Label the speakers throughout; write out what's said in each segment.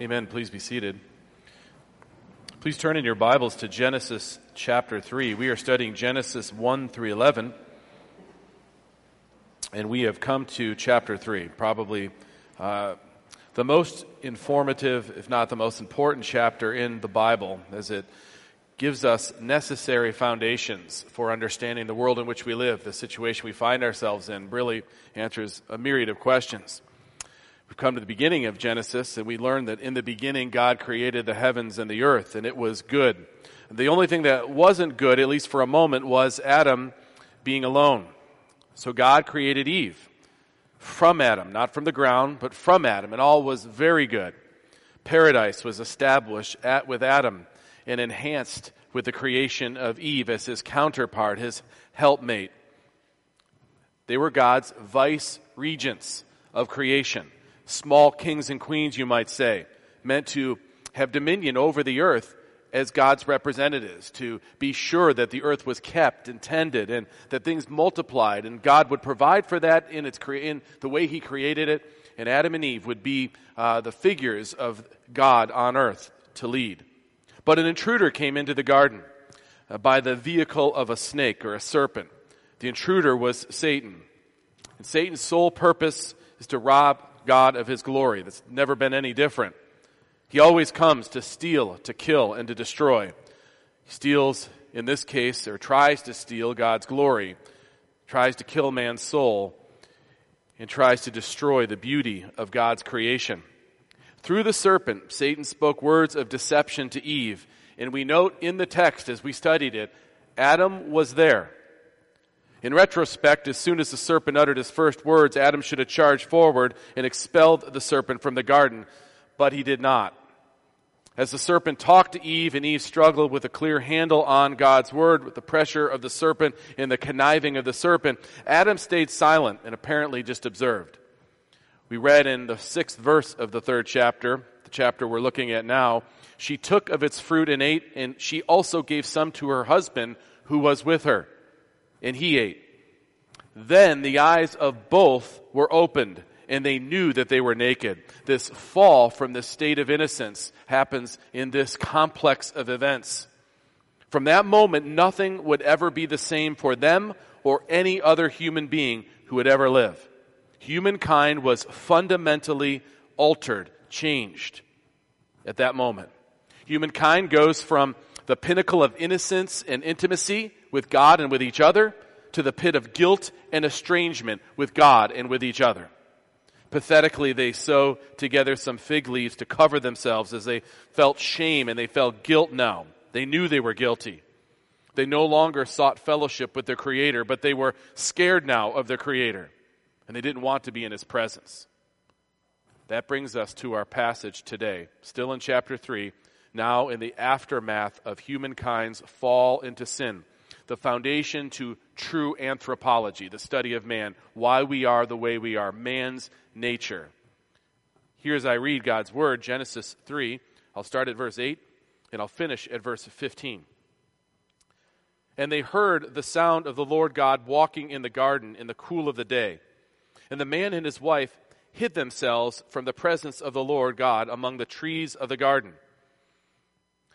Speaker 1: Amen. Please be seated. Please turn in your Bibles to Genesis chapter 3. We are studying Genesis 1 through 11. And we have come to chapter 3, probably uh, the most informative, if not the most important chapter in the Bible, as it gives us necessary foundations for understanding the world in which we live, the situation we find ourselves in, really answers a myriad of questions. We've come to the beginning of Genesis and we learn that in the beginning God created the heavens and the earth and it was good. The only thing that wasn't good, at least for a moment, was Adam being alone. So God created Eve from Adam, not from the ground, but from Adam, and all was very good. Paradise was established at, with Adam and enhanced with the creation of Eve as his counterpart, his helpmate. They were God's vice regents of creation small kings and queens, you might say, meant to have dominion over the earth as God's representatives, to be sure that the earth was kept and tended and that things multiplied, and God would provide for that in, its cre- in the way He created it, and Adam and Eve would be uh, the figures of God on earth to lead. But an intruder came into the garden uh, by the vehicle of a snake or a serpent. The intruder was Satan. And Satan's sole purpose is to rob God of his glory. That's never been any different. He always comes to steal, to kill, and to destroy. He steals, in this case, or tries to steal God's glory, tries to kill man's soul, and tries to destroy the beauty of God's creation. Through the serpent, Satan spoke words of deception to Eve. And we note in the text as we studied it, Adam was there. In retrospect, as soon as the serpent uttered his first words, Adam should have charged forward and expelled the serpent from the garden, but he did not. As the serpent talked to Eve and Eve struggled with a clear handle on God's word, with the pressure of the serpent and the conniving of the serpent, Adam stayed silent and apparently just observed. We read in the sixth verse of the third chapter, the chapter we're looking at now, she took of its fruit and ate, and she also gave some to her husband who was with her and he ate. Then the eyes of both were opened, and they knew that they were naked. This fall from the state of innocence happens in this complex of events. From that moment, nothing would ever be the same for them or any other human being who would ever live. Humankind was fundamentally altered, changed at that moment. Humankind goes from the pinnacle of innocence and intimacy with God and with each other to the pit of guilt and estrangement with God and with each other. Pathetically, they sew together some fig leaves to cover themselves as they felt shame and they felt guilt now. They knew they were guilty. They no longer sought fellowship with their Creator, but they were scared now of their Creator, and they didn't want to be in His presence. That brings us to our passage today, still in chapter 3, now in the aftermath of humankind's fall into sin the foundation to true anthropology, the study of man, why we are the way we are, man's nature. Here, as I read God's word, Genesis 3, I'll start at verse 8 and I'll finish at verse 15. And they heard the sound of the Lord God walking in the garden in the cool of the day. And the man and his wife hid themselves from the presence of the Lord God among the trees of the garden.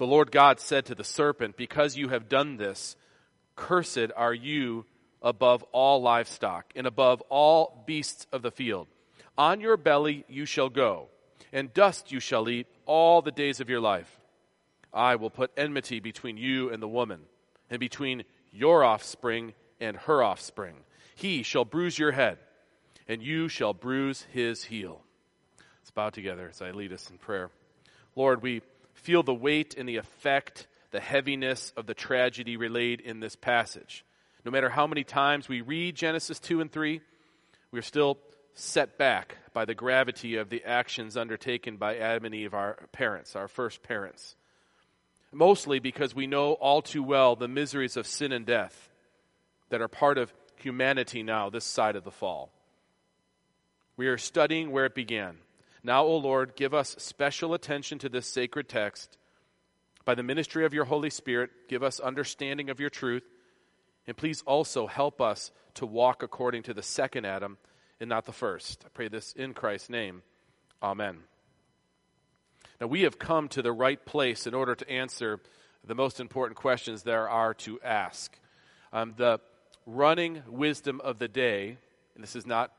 Speaker 1: The Lord God said to the serpent, Because you have done this, Cursed are you above all livestock and above all beasts of the field. On your belly you shall go, and dust you shall eat all the days of your life. I will put enmity between you and the woman, and between your offspring and her offspring. He shall bruise your head, and you shall bruise his heel. Let's bow together as I lead us in prayer. Lord, we feel the weight and the effect the heaviness of the tragedy relayed in this passage. No matter how many times we read Genesis 2 and 3, we're still set back by the gravity of the actions undertaken by Adam and Eve, our parents, our first parents. Mostly because we know all too well the miseries of sin and death that are part of humanity now, this side of the fall. We are studying where it began. Now, O Lord, give us special attention to this sacred text. By the ministry of your Holy Spirit, give us understanding of your truth. And please also help us to walk according to the second Adam and not the first. I pray this in Christ's name. Amen. Now, we have come to the right place in order to answer the most important questions there are to ask. Um, the running wisdom of the day, and this is not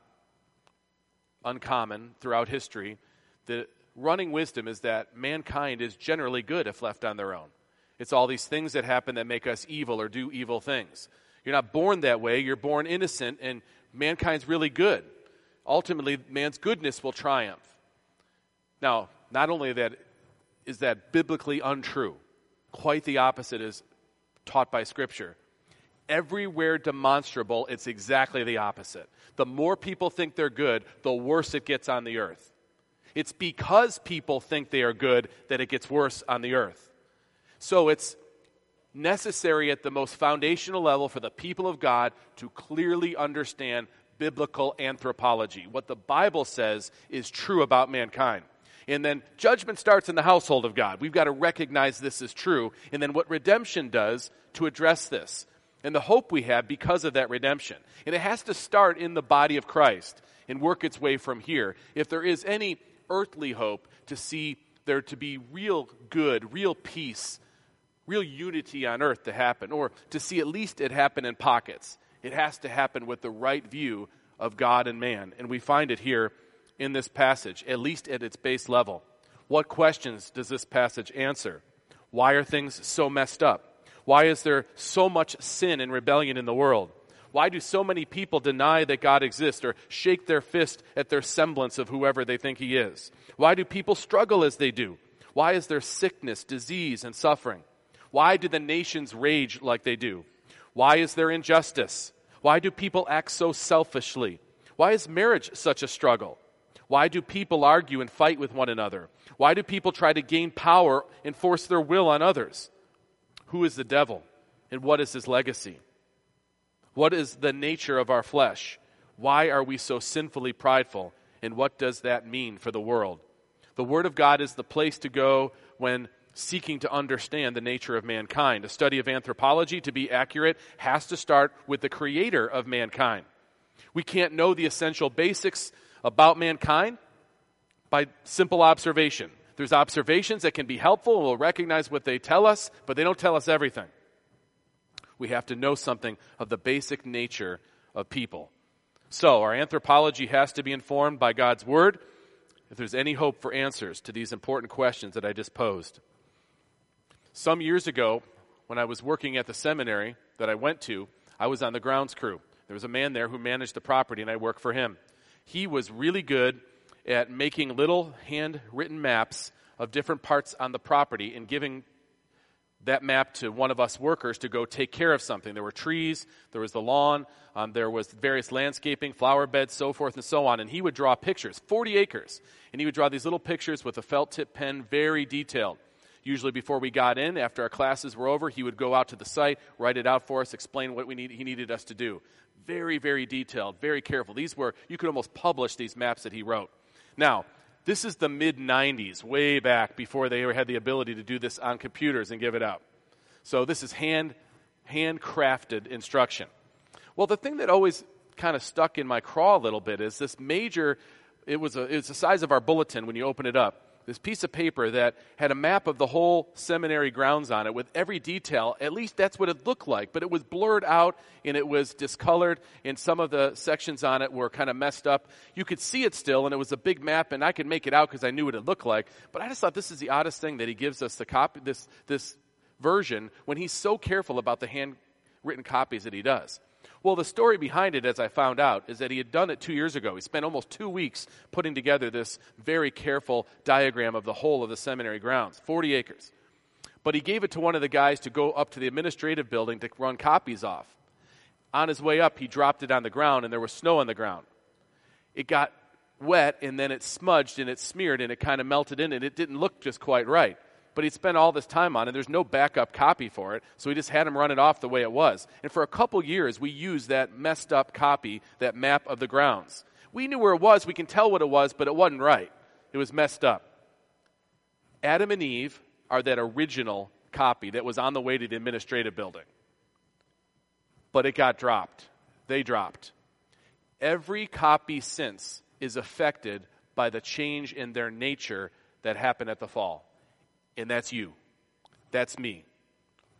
Speaker 1: uncommon throughout history, the running wisdom is that mankind is generally good if left on their own. It's all these things that happen that make us evil or do evil things. You're not born that way, you're born innocent, and mankind's really good. Ultimately, man's goodness will triumph. Now, not only that is that biblically untrue, quite the opposite is taught by Scripture. Everywhere demonstrable, it's exactly the opposite. The more people think they're good, the worse it gets on the earth. It's because people think they are good that it gets worse on the earth. So it's necessary at the most foundational level for the people of God to clearly understand biblical anthropology. What the Bible says is true about mankind. And then judgment starts in the household of God. We've got to recognize this is true. And then what redemption does to address this. And the hope we have because of that redemption. And it has to start in the body of Christ and work its way from here. If there is any earthly hope to see there to be real good, real peace, real unity on earth to happen, or to see at least it happen in pockets. It has to happen with the right view of God and man. And we find it here in this passage, at least at its base level. What questions does this passage answer? Why are things so messed up? Why is there so much sin and rebellion in the world? Why do so many people deny that God exists or shake their fist at their semblance of whoever they think He is? Why do people struggle as they do? Why is there sickness, disease, and suffering? Why do the nations rage like they do? Why is there injustice? Why do people act so selfishly? Why is marriage such a struggle? Why do people argue and fight with one another? Why do people try to gain power and force their will on others? Who is the devil and what is his legacy? What is the nature of our flesh? Why are we so sinfully prideful? And what does that mean for the world? The Word of God is the place to go when seeking to understand the nature of mankind. A study of anthropology, to be accurate, has to start with the creator of mankind. We can't know the essential basics about mankind by simple observation. There's observations that can be helpful, and we'll recognize what they tell us, but they don't tell us everything we have to know something of the basic nature of people. So, our anthropology has to be informed by God's Word if there's any hope for answers to these important questions that I just posed. Some years ago, when I was working at the seminary that I went to, I was on the grounds crew. There was a man there who managed the property, and I worked for him. He was really good at making little handwritten maps of different parts on the property and giving that map to one of us workers to go take care of something. There were trees, there was the lawn, um, there was various landscaping, flower beds, so forth and so on. And he would draw pictures, 40 acres. And he would draw these little pictures with a felt tip pen, very detailed. Usually, before we got in, after our classes were over, he would go out to the site, write it out for us, explain what we need, he needed us to do. Very, very detailed, very careful. These were, you could almost publish these maps that he wrote. Now, this is the mid 90s, way back before they ever had the ability to do this on computers and give it out. So this is hand handcrafted instruction. Well, the thing that always kind of stuck in my craw a little bit is this major it was a, it's the size of our bulletin when you open it up this piece of paper that had a map of the whole seminary grounds on it with every detail. At least that's what it looked like, but it was blurred out and it was discolored, and some of the sections on it were kind of messed up. You could see it still, and it was a big map, and I could make it out because I knew what it looked like. But I just thought this is the oddest thing that he gives us the copy, this this version when he's so careful about the handwritten copies that he does. Well, the story behind it, as I found out, is that he had done it two years ago. He spent almost two weeks putting together this very careful diagram of the whole of the seminary grounds 40 acres. But he gave it to one of the guys to go up to the administrative building to run copies off. On his way up, he dropped it on the ground, and there was snow on the ground. it got wet and then it smudged and it smeared and it kind of melted in and it didn't look just quite right. But he'd spent all this time on it. There's no backup copy for it, so he just had him run it off the way it was. And for a couple years, we used that messed up copy, that map of the grounds. We knew where it was. We can tell what it was, but it wasn't right. It was messed up. Adam and Eve are that original copy that was on the way to the administrative building. But it got dropped. They dropped. Every copy since is affected by the change in their nature that happened at the fall. And that's you. That's me.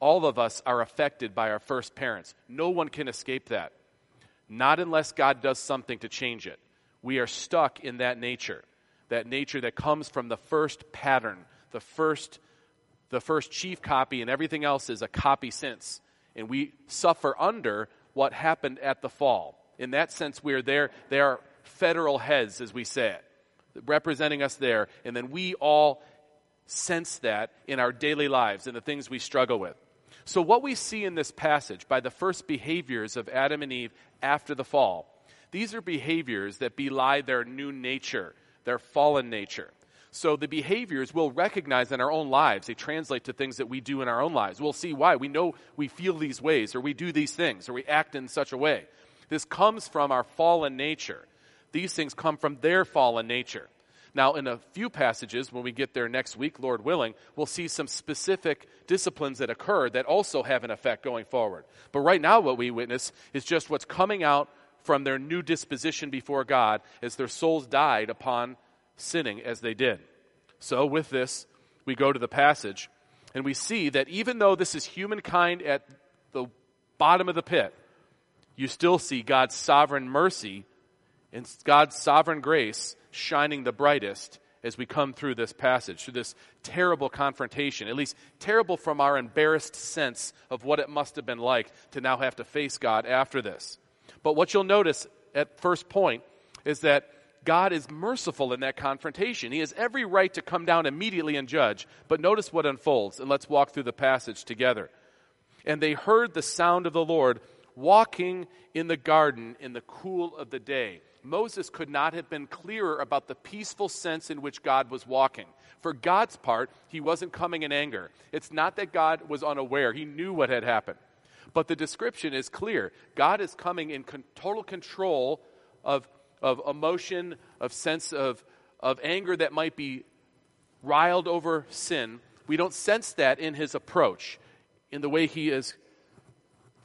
Speaker 1: All of us are affected by our first parents. No one can escape that. Not unless God does something to change it. We are stuck in that nature, that nature that comes from the first pattern, the first, the first chief copy, and everything else is a copy since. And we suffer under what happened at the fall. In that sense, we're there. They are federal heads, as we say it, representing us there. And then we all sense that in our daily lives and the things we struggle with. So, what we see in this passage by the first behaviors of Adam and Eve after the fall, these are behaviors that belie their new nature, their fallen nature. So, the behaviors we'll recognize in our own lives. They translate to things that we do in our own lives. We'll see why. We know we feel these ways, or we do these things, or we act in such a way. This comes from our fallen nature. These things come from their fallen nature. Now, in a few passages, when we get there next week, Lord willing, we'll see some specific disciplines that occur that also have an effect going forward. But right now, what we witness is just what's coming out from their new disposition before God as their souls died upon sinning as they did. So, with this, we go to the passage and we see that even though this is humankind at the bottom of the pit, you still see God's sovereign mercy and God's sovereign grace shining the brightest as we come through this passage, through this terrible confrontation, at least terrible from our embarrassed sense of what it must have been like to now have to face God after this. But what you'll notice at first point is that God is merciful in that confrontation. He has every right to come down immediately and judge. But notice what unfolds, and let's walk through the passage together. And they heard the sound of the Lord walking in the garden in the cool of the day. Moses could not have been clearer about the peaceful sense in which God was walking. For God's part, he wasn't coming in anger. It's not that God was unaware, he knew what had happened. But the description is clear. God is coming in con- total control of, of emotion, of sense of, of anger that might be riled over sin. We don't sense that in his approach, in the way he is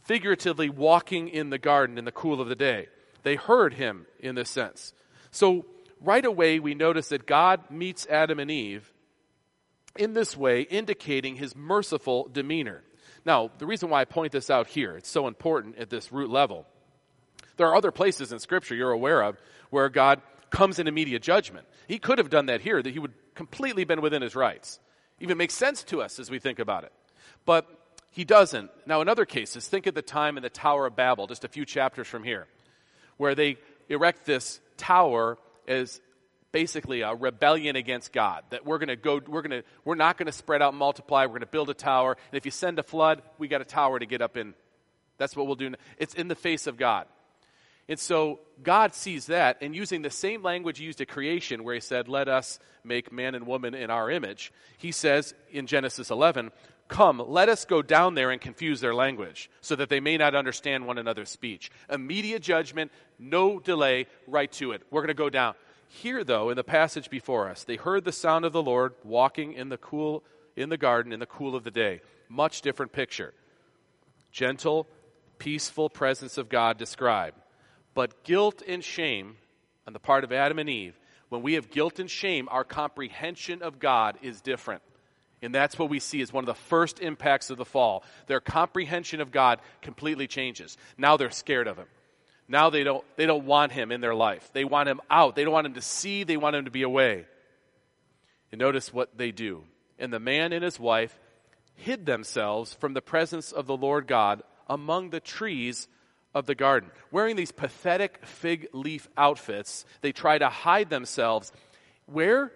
Speaker 1: figuratively walking in the garden in the cool of the day. They heard him in this sense. So, right away, we notice that God meets Adam and Eve in this way, indicating his merciful demeanor. Now, the reason why I point this out here, it's so important at this root level. There are other places in Scripture you're aware of where God comes in immediate judgment. He could have done that here, that he would completely been within his rights. Even makes sense to us as we think about it. But he doesn't. Now, in other cases, think of the time in the Tower of Babel, just a few chapters from here where they erect this tower as basically a rebellion against God. That we're going to go, we're going to, we're not going to spread out and multiply. We're going to build a tower. And if you send a flood, we got a tower to get up in. That's what we'll do. It's in the face of God. And so God sees that, and using the same language used at creation, where He said, Let us make man and woman in our image, He says in Genesis 11, Come, let us go down there and confuse their language, so that they may not understand one another's speech. Immediate judgment, no delay, right to it. We're going to go down. Here, though, in the passage before us, they heard the sound of the Lord walking in the cool in the garden in the cool of the day. Much different picture. Gentle, peaceful presence of God described. But guilt and shame on the part of Adam and Eve, when we have guilt and shame, our comprehension of God is different. And that's what we see as one of the first impacts of the fall. Their comprehension of God completely changes. Now they're scared of him. Now they don't, they don't want him in their life. They want him out. They don't want him to see. They want him to be away. And notice what they do. And the man and his wife hid themselves from the presence of the Lord God among the trees of the garden. Wearing these pathetic fig leaf outfits, they try to hide themselves. Where?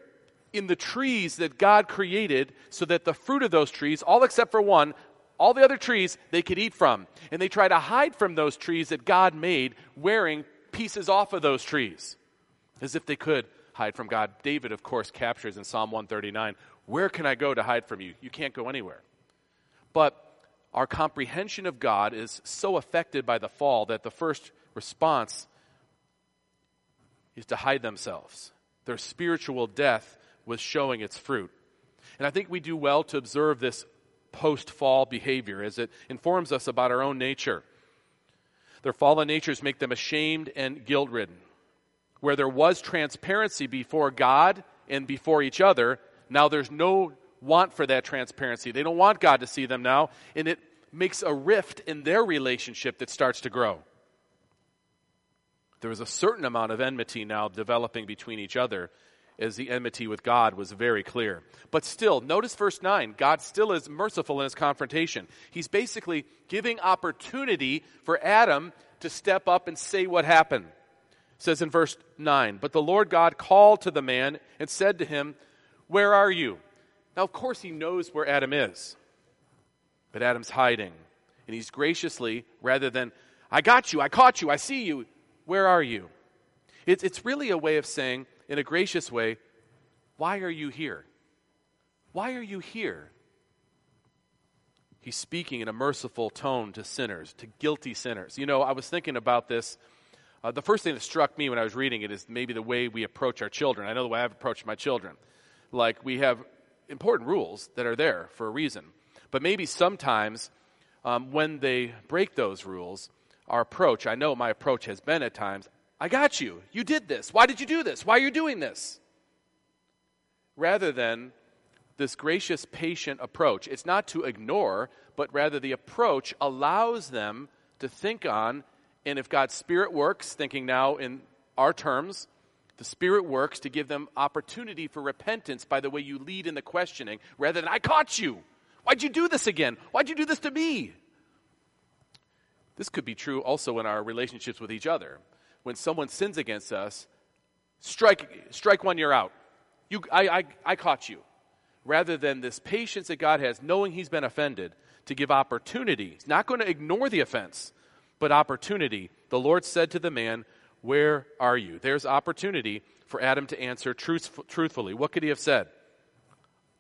Speaker 1: In the trees that God created so that the fruit of those trees, all except for one, all the other trees they could eat from. And they try to hide from those trees that God made wearing pieces off of those trees. as if they could hide from God. David, of course, captures in Psalm 139 Where can I go to hide from you? You can't go anywhere. But our comprehension of God is so affected by the fall that the first response is to hide themselves. Their spiritual death was showing its fruit. And I think we do well to observe this post fall behavior as it informs us about our own nature. Their fallen natures make them ashamed and guilt ridden. Where there was transparency before God and before each other, now there's no want for that transparency. They don't want God to see them now, and it makes a rift in their relationship that starts to grow. There is a certain amount of enmity now developing between each other as the enmity with God was very clear. But still, notice verse 9. God still is merciful in his confrontation. He's basically giving opportunity for Adam to step up and say what happened. It says in verse 9, But the Lord God called to the man and said to him, Where are you? Now, of course, he knows where Adam is. But Adam's hiding. And he's graciously, rather than, I got you, I caught you, I see you, where are you? It's, it's really a way of saying, in a gracious way, Why are you here? Why are you here? He's speaking in a merciful tone to sinners, to guilty sinners. You know, I was thinking about this. Uh, the first thing that struck me when I was reading it is maybe the way we approach our children. I know the way I've approached my children. Like, we have important rules that are there for a reason. But maybe sometimes um, when they break those rules, our approach, I know my approach has been at times, I got you. You did this. Why did you do this? Why are you doing this? Rather than this gracious, patient approach. It's not to ignore, but rather the approach allows them to think on, and if God's Spirit works, thinking now in our terms, the Spirit works to give them opportunity for repentance by the way you lead in the questioning, rather than, I caught you. Why'd you do this again? Why'd you do this to me? This could be true also in our relationships with each other. When someone sins against us, strike, strike one, you're out. You, I, I, I caught you. Rather than this patience that God has, knowing he's been offended, to give opportunity. He's not going to ignore the offense, but opportunity. The Lord said to the man, Where are you? There's opportunity for Adam to answer truth, truthfully. What could he have said?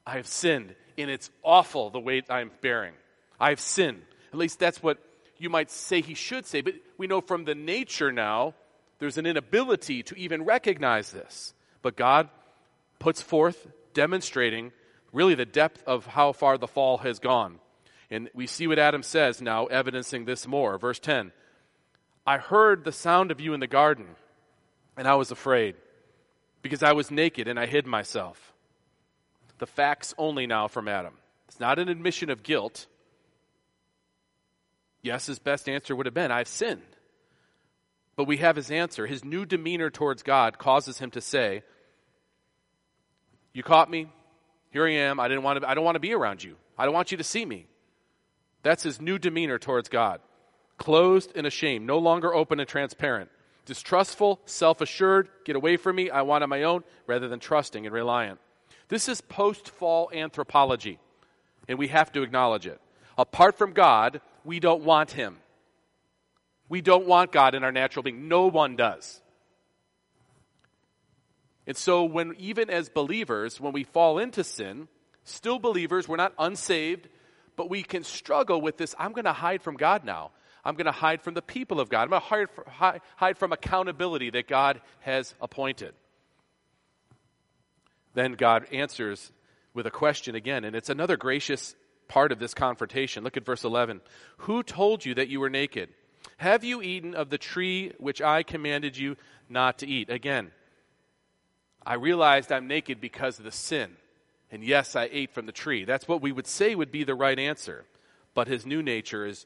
Speaker 1: I have sinned, and it's awful the weight I'm bearing. I have sinned. At least that's what you might say he should say, but we know from the nature now, there's an inability to even recognize this. But God puts forth, demonstrating really the depth of how far the fall has gone. And we see what Adam says now, evidencing this more. Verse 10 I heard the sound of you in the garden, and I was afraid, because I was naked and I hid myself. The facts only now from Adam. It's not an admission of guilt, Yes, his best answer would have been, I've sinned. But we have his answer. His new demeanor towards God causes him to say, You caught me. Here I am. I, didn't want to, I don't want to be around you. I don't want you to see me. That's his new demeanor towards God. Closed and ashamed, no longer open and transparent. Distrustful, self assured, get away from me, I want on my own, rather than trusting and reliant. This is post fall anthropology, and we have to acknowledge it. Apart from God, we don't want him. We don't want God in our natural being. No one does. And so, when even as believers, when we fall into sin, still believers, we're not unsaved, but we can struggle with this I'm going to hide from God now. I'm going to hide from the people of God. I'm going to hide, hide, hide from accountability that God has appointed. Then God answers with a question again, and it's another gracious part of this confrontation. Look at verse 11. Who told you that you were naked? Have you eaten of the tree which I commanded you not to eat? Again, I realized I'm naked because of the sin. And yes, I ate from the tree. That's what we would say would be the right answer. But his new nature is,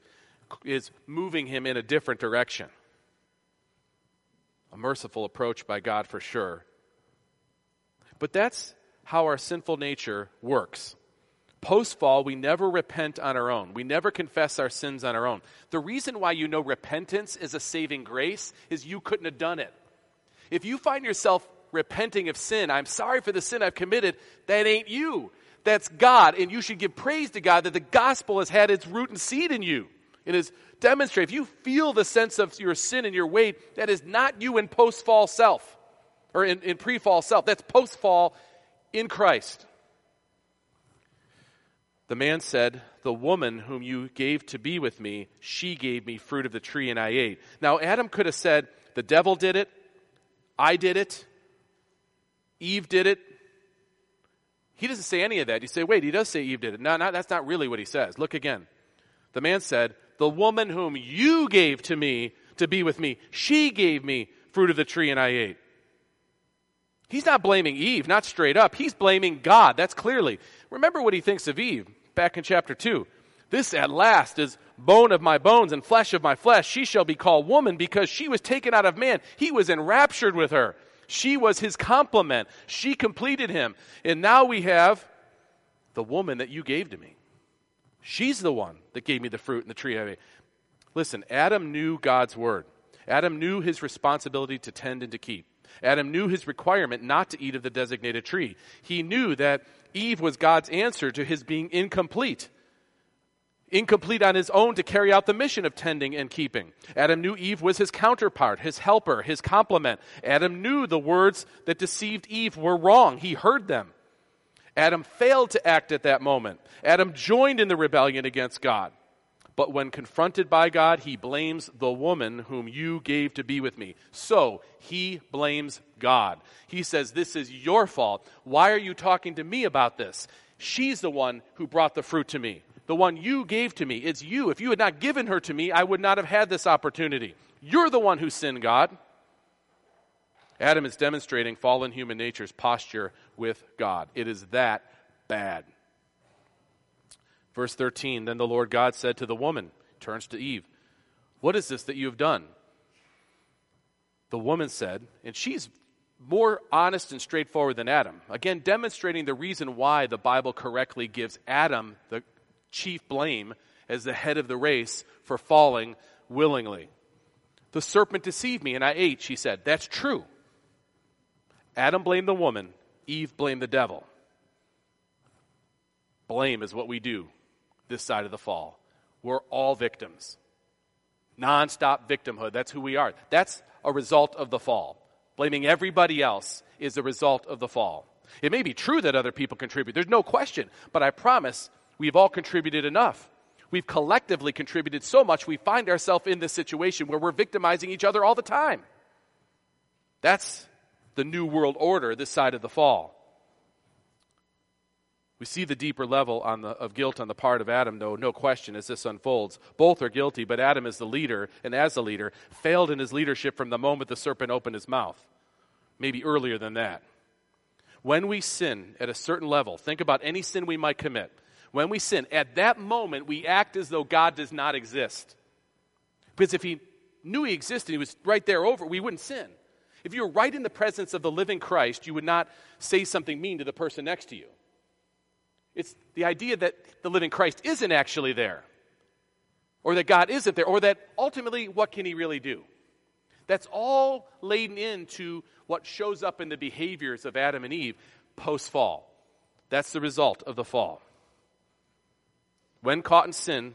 Speaker 1: is moving him in a different direction. A merciful approach by God for sure. But that's how our sinful nature works. Post fall, we never repent on our own. We never confess our sins on our own. The reason why you know repentance is a saving grace is you couldn't have done it. If you find yourself repenting of sin, I'm sorry for the sin I've committed, that ain't you. That's God. And you should give praise to God that the gospel has had its root and seed in you. It is demonstrated. If you feel the sense of your sin and your weight, that is not you in post fall self. or in, in pre fall self. That's post fall in Christ. The man said, The woman whom you gave to be with me, she gave me fruit of the tree and I ate. Now, Adam could have said, The devil did it, I did it, Eve did it. He doesn't say any of that. You say, Wait, he does say Eve did it. No, no, that's not really what he says. Look again. The man said, The woman whom you gave to me to be with me, she gave me fruit of the tree and I ate. He's not blaming Eve, not straight up. He's blaming God. That's clearly. Remember what he thinks of Eve back in chapter 2. This at last is bone of my bones and flesh of my flesh. She shall be called woman because she was taken out of man. He was enraptured with her. She was his complement. She completed him. And now we have the woman that you gave to me. She's the one that gave me the fruit and the tree. I Listen, Adam knew God's word. Adam knew his responsibility to tend and to keep. Adam knew his requirement not to eat of the designated tree. He knew that Eve was God's answer to his being incomplete. Incomplete on his own to carry out the mission of tending and keeping. Adam knew Eve was his counterpart, his helper, his complement. Adam knew the words that deceived Eve were wrong. He heard them. Adam failed to act at that moment. Adam joined in the rebellion against God. But when confronted by God, he blames the woman whom you gave to be with me. So he blames God. He says, This is your fault. Why are you talking to me about this? She's the one who brought the fruit to me. The one you gave to me. It's you. If you had not given her to me, I would not have had this opportunity. You're the one who sinned, God. Adam is demonstrating fallen human nature's posture with God. It is that bad. Verse 13 Then the Lord God said to the woman, turns to Eve, What is this that you have done? The woman said, and she's more honest and straightforward than Adam. Again, demonstrating the reason why the Bible correctly gives Adam the chief blame as the head of the race for falling willingly. The serpent deceived me and I ate, she said. That's true. Adam blamed the woman, Eve blamed the devil. Blame is what we do this side of the fall. We're all victims. Nonstop victimhood. That's who we are. That's a result of the fall. Blaming everybody else is a result of the fall. It may be true that other people contribute, there's no question, but I promise we've all contributed enough. We've collectively contributed so much we find ourselves in this situation where we're victimizing each other all the time. That's the new world order this side of the fall. We see the deeper level the, of guilt on the part of Adam, though, no question, as this unfolds. Both are guilty, but Adam, as the leader, and as the leader, failed in his leadership from the moment the serpent opened his mouth. Maybe earlier than that. When we sin at a certain level, think about any sin we might commit. When we sin, at that moment, we act as though God does not exist. Because if he knew he existed, he was right there over, we wouldn't sin. If you were right in the presence of the living Christ, you would not say something mean to the person next to you. It's the idea that the living Christ isn't actually there, or that God isn't there, or that ultimately, what can he really do? That's all laden into what shows up in the behaviors of Adam and Eve post fall. That's the result of the fall. When caught in sin,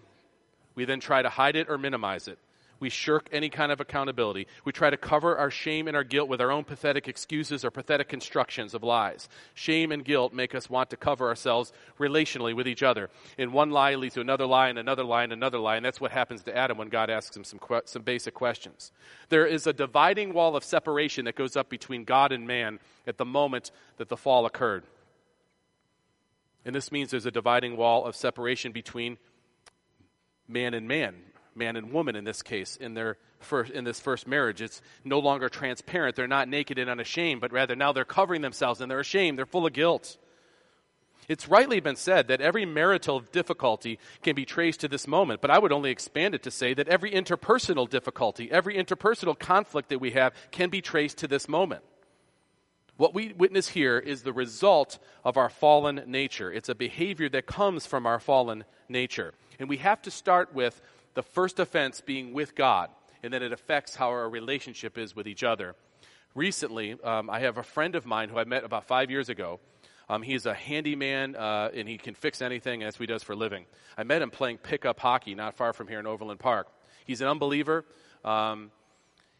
Speaker 1: we then try to hide it or minimize it. We shirk any kind of accountability. We try to cover our shame and our guilt with our own pathetic excuses or pathetic constructions of lies. Shame and guilt make us want to cover ourselves relationally with each other. And one lie leads to another lie and another lie and another lie. And that's what happens to Adam when God asks him some, que- some basic questions. There is a dividing wall of separation that goes up between God and man at the moment that the fall occurred. And this means there's a dividing wall of separation between man and man, man and woman in this case, in their first, in this first marriage. It's no longer transparent. They're not naked and unashamed, but rather now they're covering themselves and they're ashamed. They're full of guilt. It's rightly been said that every marital difficulty can be traced to this moment, but I would only expand it to say that every interpersonal difficulty, every interpersonal conflict that we have can be traced to this moment. What we witness here is the result of our fallen nature. It's a behavior that comes from our fallen nature. And we have to start with the first offense being with God, and then it affects how our relationship is with each other. Recently, um, I have a friend of mine who I met about five years ago. Um, he's a handyman uh, and he can fix anything, as he does for a living. I met him playing pickup hockey not far from here in Overland Park. He's an unbeliever. Um,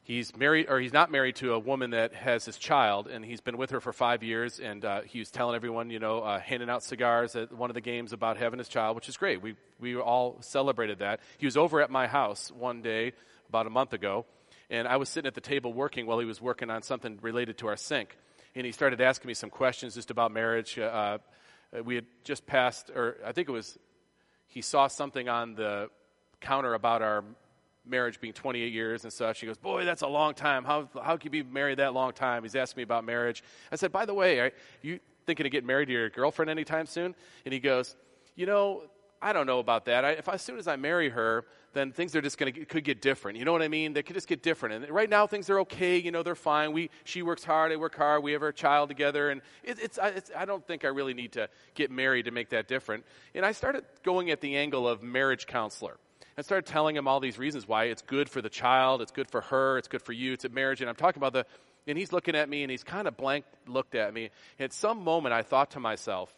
Speaker 1: he's married or he's not married to a woman that has his child and he's been with her for five years and uh, he was telling everyone you know uh, handing out cigars at one of the games about having his child which is great. We, we all celebrated that. He was over at my house one day about a month ago and i was sitting at the table working while he was working on something related to our sink and he started asking me some questions just about marriage. Uh, uh we had just passed or i think it was he saw something on the counter about our marriage being 28 years and such. He goes, Boy, that's a long time. How, how can you be married that long time? He's asking me about marriage. I said, By the way, are you thinking of getting married to your girlfriend anytime soon? And he goes, You know, I don't know about that. I, if as soon as I marry her, then things are just going to could get different. You know what I mean? They could just get different. And right now things are okay. You know, they're fine. We she works hard, I work hard. We have our child together, and it, it's, it's I don't think I really need to get married to make that different. And I started going at the angle of marriage counselor and started telling him all these reasons why it's good for the child, it's good for her, it's good for you, it's a marriage. And I'm talking about the, and he's looking at me and he's kind of blank looked at me. And at some moment, I thought to myself,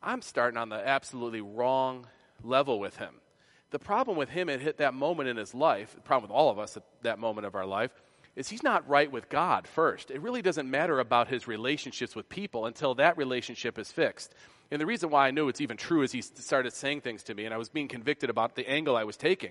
Speaker 1: I'm starting on the absolutely wrong level with him. The problem with him at that moment in his life, the problem with all of us at that moment of our life, is he's not right with God first. It really doesn't matter about his relationships with people until that relationship is fixed. And the reason why I know it's even true is he started saying things to me, and I was being convicted about the angle I was taking.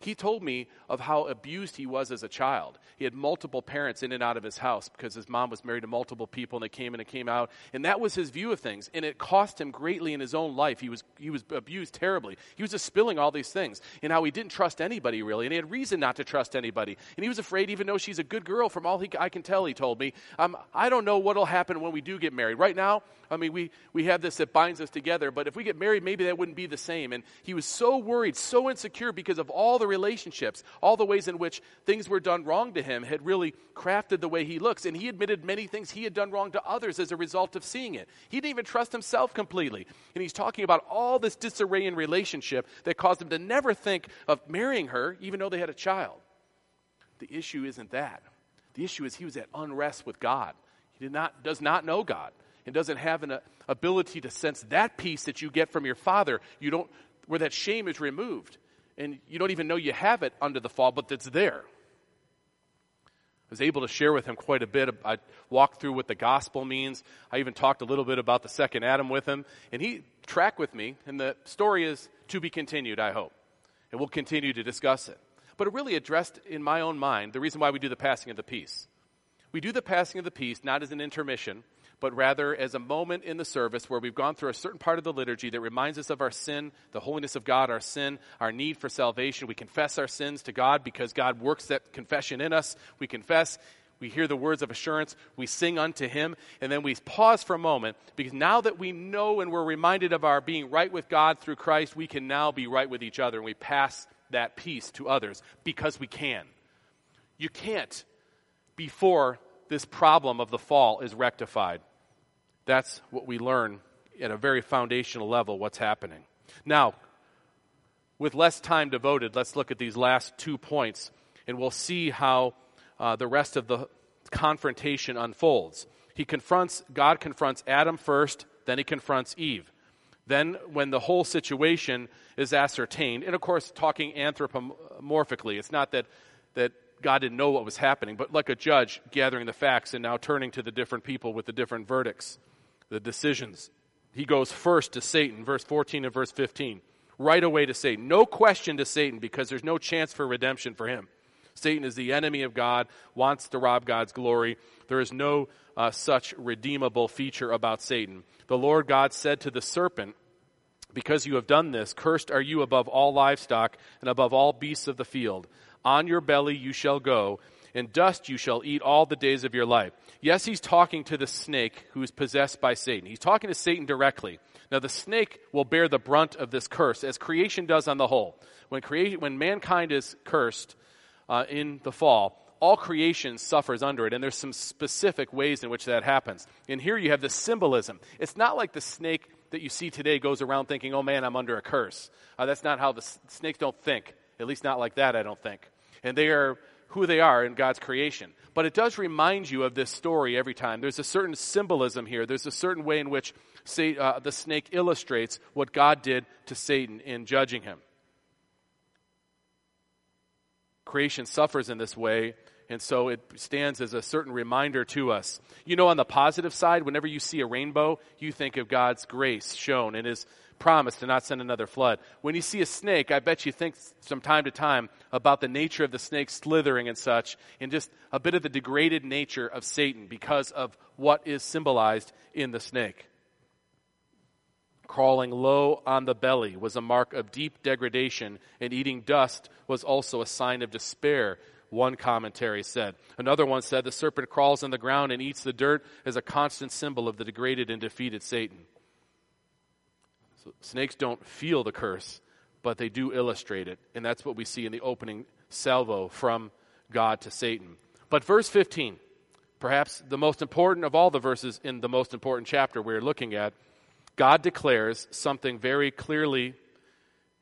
Speaker 1: He told me of how abused he was as a child. He had multiple parents in and out of his house because his mom was married to multiple people and they came in and came out. And that was his view of things. And it cost him greatly in his own life. He was, he was abused terribly. He was just spilling all these things and how he didn't trust anybody really. And he had reason not to trust anybody. And he was afraid, even though she's a good girl, from all he, I can tell, he told me, um, I don't know what will happen when we do get married. Right now, I mean, we, we have this that binds us together, but if we get married, maybe that wouldn't be the same. And he was so worried, so insecure because of all the relationships, all the ways in which things were done wrong to him had really crafted the way he looks. And he admitted many things he had done wrong to others as a result of seeing it. He didn't even trust himself completely. And he's talking about all this disarray in relationship that caused him to never think of marrying her, even though they had a child. The issue isn't that. The issue is he was at unrest with God. He did not, does not know God and doesn't have an uh, ability to sense that peace that you get from your father. You don't, where that shame is removed and you don't even know you have it under the fall, but it's there. I was able to share with him quite a bit. I walked through what the gospel means. I even talked a little bit about the second Adam with him, and he tracked with me. And the story is to be continued, I hope. And we'll continue to discuss it. But it really addressed in my own mind the reason why we do the passing of the peace. We do the passing of the peace not as an intermission, but rather as a moment in the service where we've gone through a certain part of the liturgy that reminds us of our sin, the holiness of God, our sin, our need for salvation. We confess our sins to God because God works that confession in us. We confess. We hear the words of assurance. We sing unto Him. And then we pause for a moment because now that we know and we're reminded of our being right with God through Christ, we can now be right with each other. And we pass that peace to others because we can. You can't before this problem of the fall is rectified. That's what we learn at a very foundational level what's happening. Now, with less time devoted, let's look at these last two points and we'll see how uh, the rest of the confrontation unfolds. He confronts, God confronts Adam first, then he confronts Eve. Then, when the whole situation is ascertained, and of course, talking anthropomorphically, it's not that, that God didn't know what was happening, but like a judge gathering the facts and now turning to the different people with the different verdicts the decisions. He goes first to Satan, verse 14 and verse 15. Right away to Satan. No question to Satan because there's no chance for redemption for him. Satan is the enemy of God, wants to rob God's glory. There is no uh, such redeemable feature about Satan. The Lord God said to the serpent, Because you have done this, cursed are you above all livestock and above all beasts of the field. On your belly you shall go, and dust you shall eat all the days of your life. Yes, he's talking to the snake who is possessed by Satan. He's talking to Satan directly. Now, the snake will bear the brunt of this curse, as creation does on the whole. When, creation, when mankind is cursed uh, in the fall, all creation suffers under it, and there's some specific ways in which that happens. And here you have the symbolism. It's not like the snake that you see today goes around thinking, oh man, I'm under a curse. Uh, that's not how the s- snakes don't think. At least not like that, I don't think. And they are who they are in God's creation. But it does remind you of this story every time. There's a certain symbolism here. There's a certain way in which say, uh, the snake illustrates what God did to Satan in judging him. creation suffers in this way, and so it stands as a certain reminder to us. You know, on the positive side, whenever you see a rainbow, you think of God's grace shown and His promise to not send another flood. When you see a snake, I bet you think from time to time about the nature of the snake slithering and such, and just a bit of the degraded nature of Satan because of what is symbolized in the snake. Crawling low on the belly was a mark of deep degradation, and eating dust was also a sign of despair, one commentary said. Another one said the serpent crawls on the ground and eats the dirt as a constant symbol of the degraded and defeated Satan. Snakes don't feel the curse, but they do illustrate it. And that's what we see in the opening salvo from God to Satan. But verse 15, perhaps the most important of all the verses in the most important chapter we're looking at, God declares something very clearly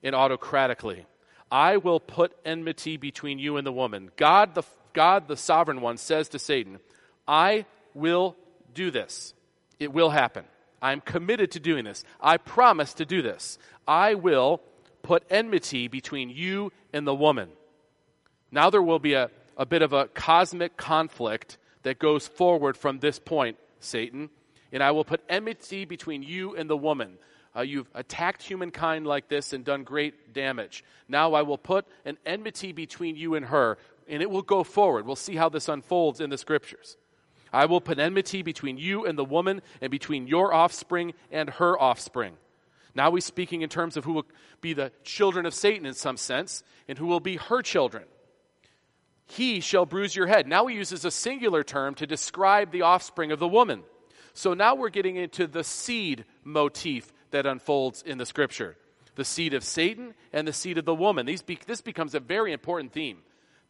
Speaker 1: and autocratically. I will put enmity between you and the woman. God the, God, the sovereign one, says to Satan, I will do this. It will happen. I'm committed to doing this. I promise to do this. I will put enmity between you and the woman. Now there will be a, a bit of a cosmic conflict that goes forward from this point, Satan. And I will put enmity between you and the woman. Uh, you've attacked humankind like this and done great damage. Now I will put an enmity between you and her, and it will go forward. We'll see how this unfolds in the scriptures. I will put enmity between you and the woman, and between your offspring and her offspring. Now he's speaking in terms of who will be the children of Satan in some sense, and who will be her children. He shall bruise your head. Now he uses a singular term to describe the offspring of the woman. So now we're getting into the seed motif that unfolds in the scripture the seed of Satan and the seed of the woman. These be, this becomes a very important theme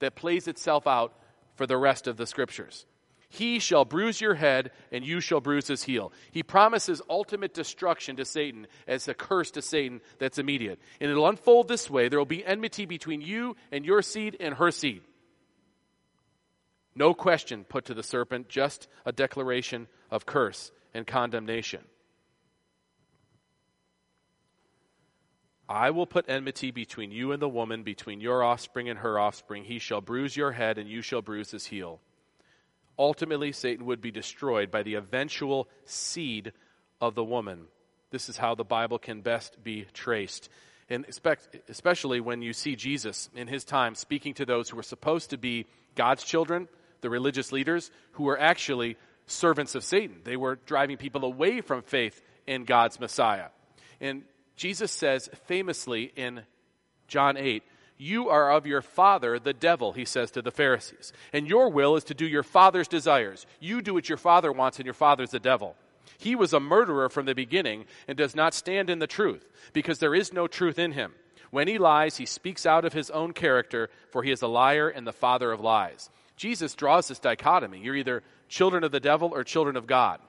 Speaker 1: that plays itself out for the rest of the scriptures. He shall bruise your head, and you shall bruise his heel. He promises ultimate destruction to Satan as a curse to Satan that's immediate. And it'll unfold this way there will be enmity between you and your seed and her seed. No question put to the serpent, just a declaration of curse and condemnation. I will put enmity between you and the woman, between your offspring and her offspring. He shall bruise your head, and you shall bruise his heel. Ultimately, Satan would be destroyed by the eventual seed of the woman. This is how the Bible can best be traced. And especially when you see Jesus in his time speaking to those who were supposed to be God's children, the religious leaders, who were actually servants of Satan. They were driving people away from faith in God's Messiah. And Jesus says famously in John 8, You are of your father, the devil, he says to the Pharisees. And your will is to do your father's desires. You do what your father wants, and your father's the devil. He was a murderer from the beginning and does not stand in the truth, because there is no truth in him. When he lies, he speaks out of his own character, for he is a liar and the father of lies. Jesus draws this dichotomy. You're either children of the devil or children of God.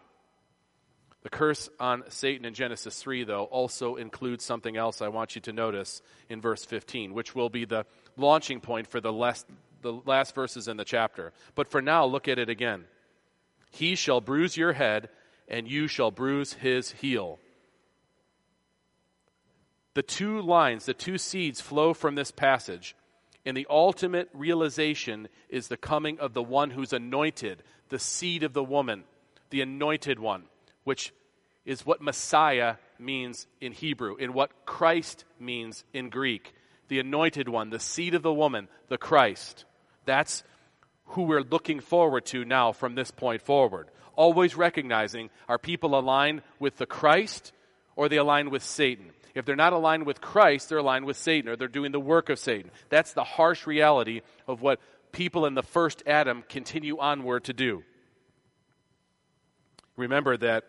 Speaker 1: The curse on Satan in Genesis 3, though, also includes something else I want you to notice in verse 15, which will be the launching point for the last, the last verses in the chapter. But for now, look at it again. He shall bruise your head, and you shall bruise his heel. The two lines, the two seeds flow from this passage, and the ultimate realization is the coming of the one who's anointed, the seed of the woman, the anointed one, which is what Messiah means in Hebrew, in what Christ means in Greek. The anointed one, the seed of the woman, the Christ. That's who we're looking forward to now from this point forward. Always recognizing are people aligned with the Christ or they align with Satan? If they're not aligned with Christ, they're aligned with Satan or they're doing the work of Satan. That's the harsh reality of what people in the first Adam continue onward to do. Remember that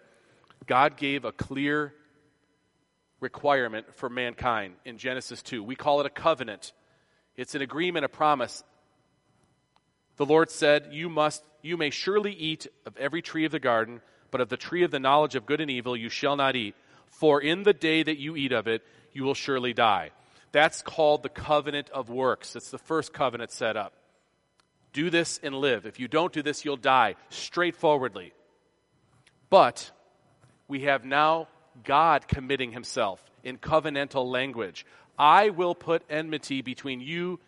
Speaker 1: God gave a clear requirement for mankind in Genesis 2. We call it a covenant. It's an agreement, a promise. The Lord said, "You must you may surely eat of every tree of the garden, but of the tree of the knowledge of good and evil you shall not eat, for in the day that you eat of it, you will surely die." That's called the covenant of works. It's the first covenant set up. Do this and live. If you don't do this, you'll die. Straightforwardly. But we have now God committing himself in covenantal language. I will put enmity between you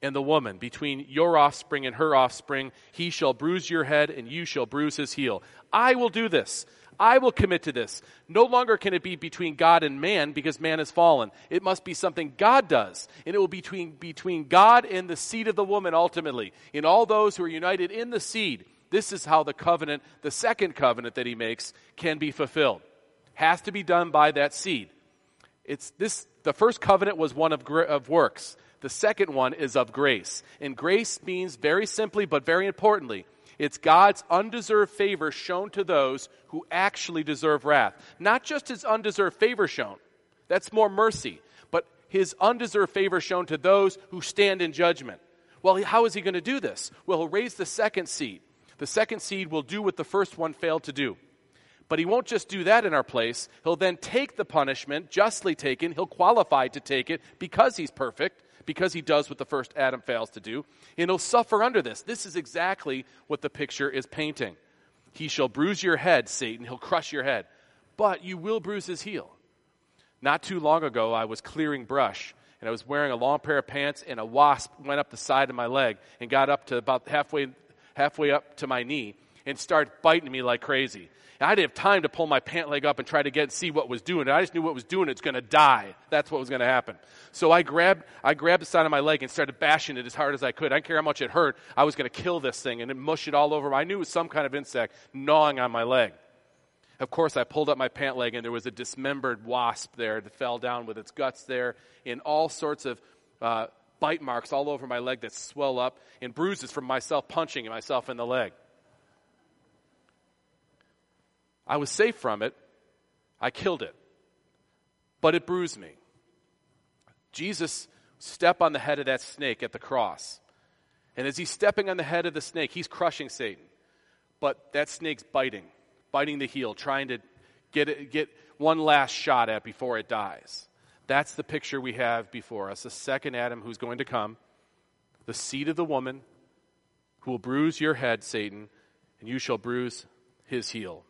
Speaker 1: and the woman, between your offspring and her offspring. He shall bruise your head, and you shall bruise his heel. I will do this. I will commit to this. No longer can it be between God and man because man has fallen. It must be something God does. And it will be between, between God and the seed of the woman ultimately. In all those who are united in the seed, this is how the covenant, the second covenant that he makes, can be fulfilled. Has to be done by that seed. It's this, the first covenant was one of, of works. The second one is of grace. And grace means very simply, but very importantly, it's God's undeserved favor shown to those who actually deserve wrath. Not just his undeserved favor shown, that's more mercy, but his undeserved favor shown to those who stand in judgment. Well, how is he going to do this? Well, he'll raise the second seed. The second seed will do what the first one failed to do. But he won't just do that in our place. He'll then take the punishment, justly taken. He'll qualify to take it because he's perfect because he does what the first Adam fails to do, and he'll suffer under this. This is exactly what the picture is painting. He shall bruise your head, Satan, he'll crush your head, but you will bruise his heel. Not too long ago, I was clearing brush, and I was wearing a long pair of pants, and a wasp went up the side of my leg and got up to about halfway, halfway up to my knee and started biting me like crazy. I didn't have time to pull my pant leg up and try to get and see what was doing it. I just knew what was doing it. It's going to die. That's what was going to happen. So I grabbed, I grabbed the side of my leg and started bashing it as hard as I could. I didn't care how much it hurt. I was going to kill this thing and mush it all over. I knew it was some kind of insect gnawing on my leg. Of course, I pulled up my pant leg and there was a dismembered wasp there that fell down with its guts there in all sorts of uh, bite marks all over my leg that swell up and bruises from myself punching myself in the leg. I was safe from it. I killed it. But it bruised me. Jesus stepped on the head of that snake at the cross. And as he's stepping on the head of the snake, he's crushing Satan. But that snake's biting, biting the heel, trying to get, it, get one last shot at before it dies. That's the picture we have before us the second Adam who's going to come, the seed of the woman who will bruise your head, Satan, and you shall bruise his heel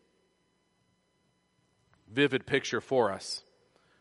Speaker 1: vivid picture for us.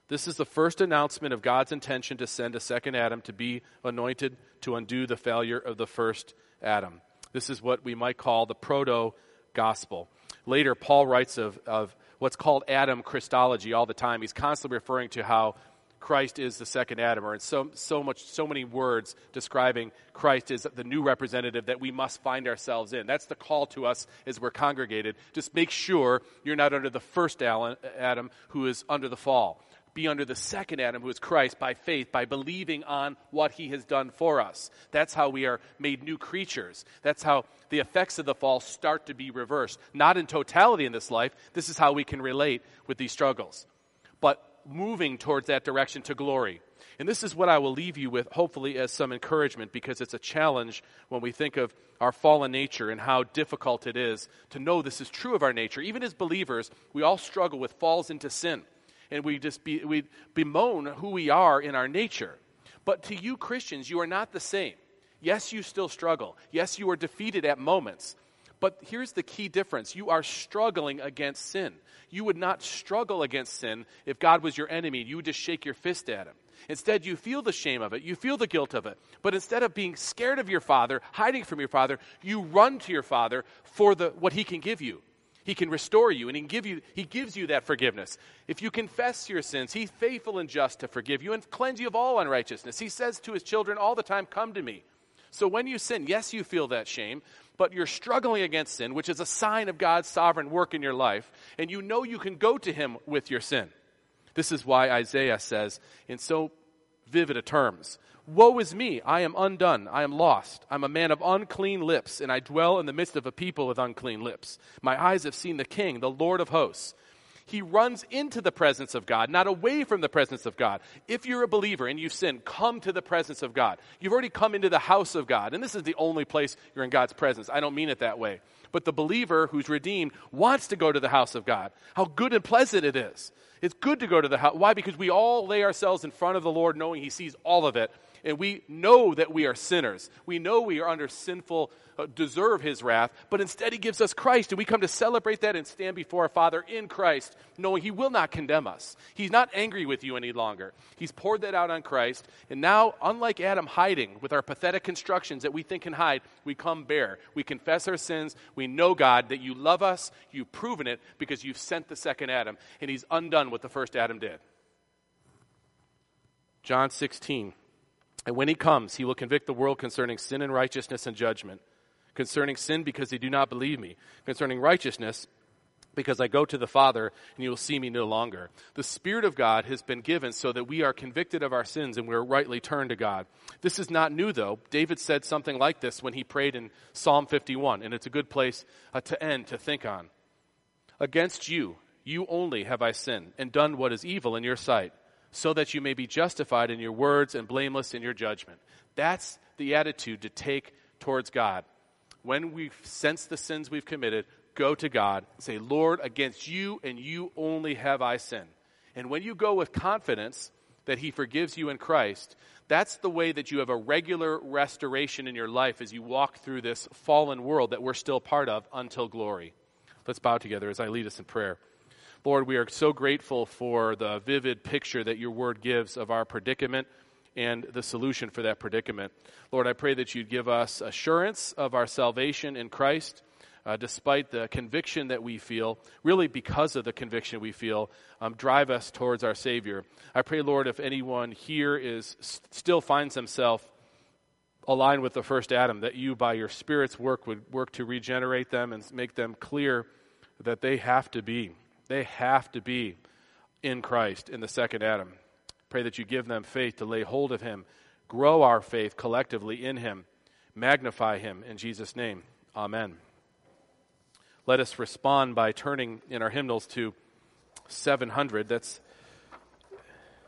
Speaker 1: This is the first announcement of God's intention to send a second Adam to be anointed to undo the failure of the first Adam. This is what we might call the proto gospel. Later, Paul writes of, of what's called Adam Christology all the time. He's constantly referring to how Christ is the second Adam, or in so, so much, so many words describing Christ as the new representative that we must find ourselves in. That's the call to us as we're congregated. Just make sure you're not under the first Adam who is under the fall. Be under the second Adam who is Christ by faith, by believing on what he has done for us. That's how we are made new creatures. That's how the effects of the fall start to be reversed. Not in totality in this life. This is how we can relate with these struggles. But moving towards that direction to glory. And this is what I will leave you with, hopefully, as some encouragement, because it's a challenge when we think of our fallen nature and how difficult it is to know this is true of our nature. Even as believers, we all struggle with falls into sin. And we just be, we bemoan who we are in our nature. But to you Christians, you are not the same. Yes, you still struggle. Yes, you are defeated at moments. But here's the key difference you are struggling against sin. You would not struggle against sin if God was your enemy. You would just shake your fist at him. Instead, you feel the shame of it, you feel the guilt of it. But instead of being scared of your father, hiding from your father, you run to your father for the, what he can give you. He can restore you and he, give you, he gives you that forgiveness. If you confess your sins, he's faithful and just to forgive you and cleanse you of all unrighteousness. He says to his children all the time, Come to me. So when you sin, yes, you feel that shame, but you're struggling against sin, which is a sign of God's sovereign work in your life, and you know you can go to Him with your sin. This is why Isaiah says, in so vivid a terms, Woe is me, I am undone, I am lost. I'm a man of unclean lips, and I dwell in the midst of a people with unclean lips. My eyes have seen the King, the Lord of hosts he runs into the presence of God, not away from the presence of God. If you're a believer and you've sinned, come to the presence of God. You've already come into the house of God, and this is the only place you're in God's presence. I don't mean it that way. But the believer who's redeemed wants to go to the house of God. How good and pleasant it is. It's good to go to the house. Why? Because we all lay ourselves in front of the Lord knowing He sees all of it, and we know that we are sinners. We know we are under sinful, uh, deserve his wrath, but instead he gives us Christ, and we come to celebrate that and stand before our Father in Christ, knowing he will not condemn us. He's not angry with you any longer. He's poured that out on Christ, and now, unlike Adam hiding with our pathetic constructions that we think can hide, we come bare. We confess our sins. We know, God, that you love us. You've proven it because you've sent the second Adam, and he's undone what the first Adam did. John 16. And when he comes, he will convict the world concerning sin and righteousness and judgment. Concerning sin, because they do not believe me. Concerning righteousness, because I go to the Father and you will see me no longer. The Spirit of God has been given so that we are convicted of our sins and we're rightly turned to God. This is not new though. David said something like this when he prayed in Psalm 51, and it's a good place uh, to end to think on. Against you, you only have I sinned and done what is evil in your sight so that you may be justified in your words and blameless in your judgment. That's the attitude to take towards God. When we sense the sins we've committed, go to God say, Lord, against you and you only have I sinned. And when you go with confidence that He forgives you in Christ, that's the way that you have a regular restoration in your life as you walk through this fallen world that we're still part of until glory. Let's bow together as I lead us in prayer. Lord, we are so grateful for the vivid picture that your word gives of our predicament and the solution for that predicament. Lord, I pray that you'd give us assurance of our salvation in Christ. Uh, despite the conviction that we feel, really because of the conviction we feel, um, drive us towards our Savior. I pray, Lord, if anyone here is still finds himself aligned with the first Adam, that you, by your Spirit's work, would work to regenerate them and make them clear that they have to be they have to be in Christ, in the second Adam. Pray that you give them faith to lay hold of him, grow our faith collectively in him, magnify him in Jesus' name. Amen. Let us respond by turning in our hymnals to 700. That's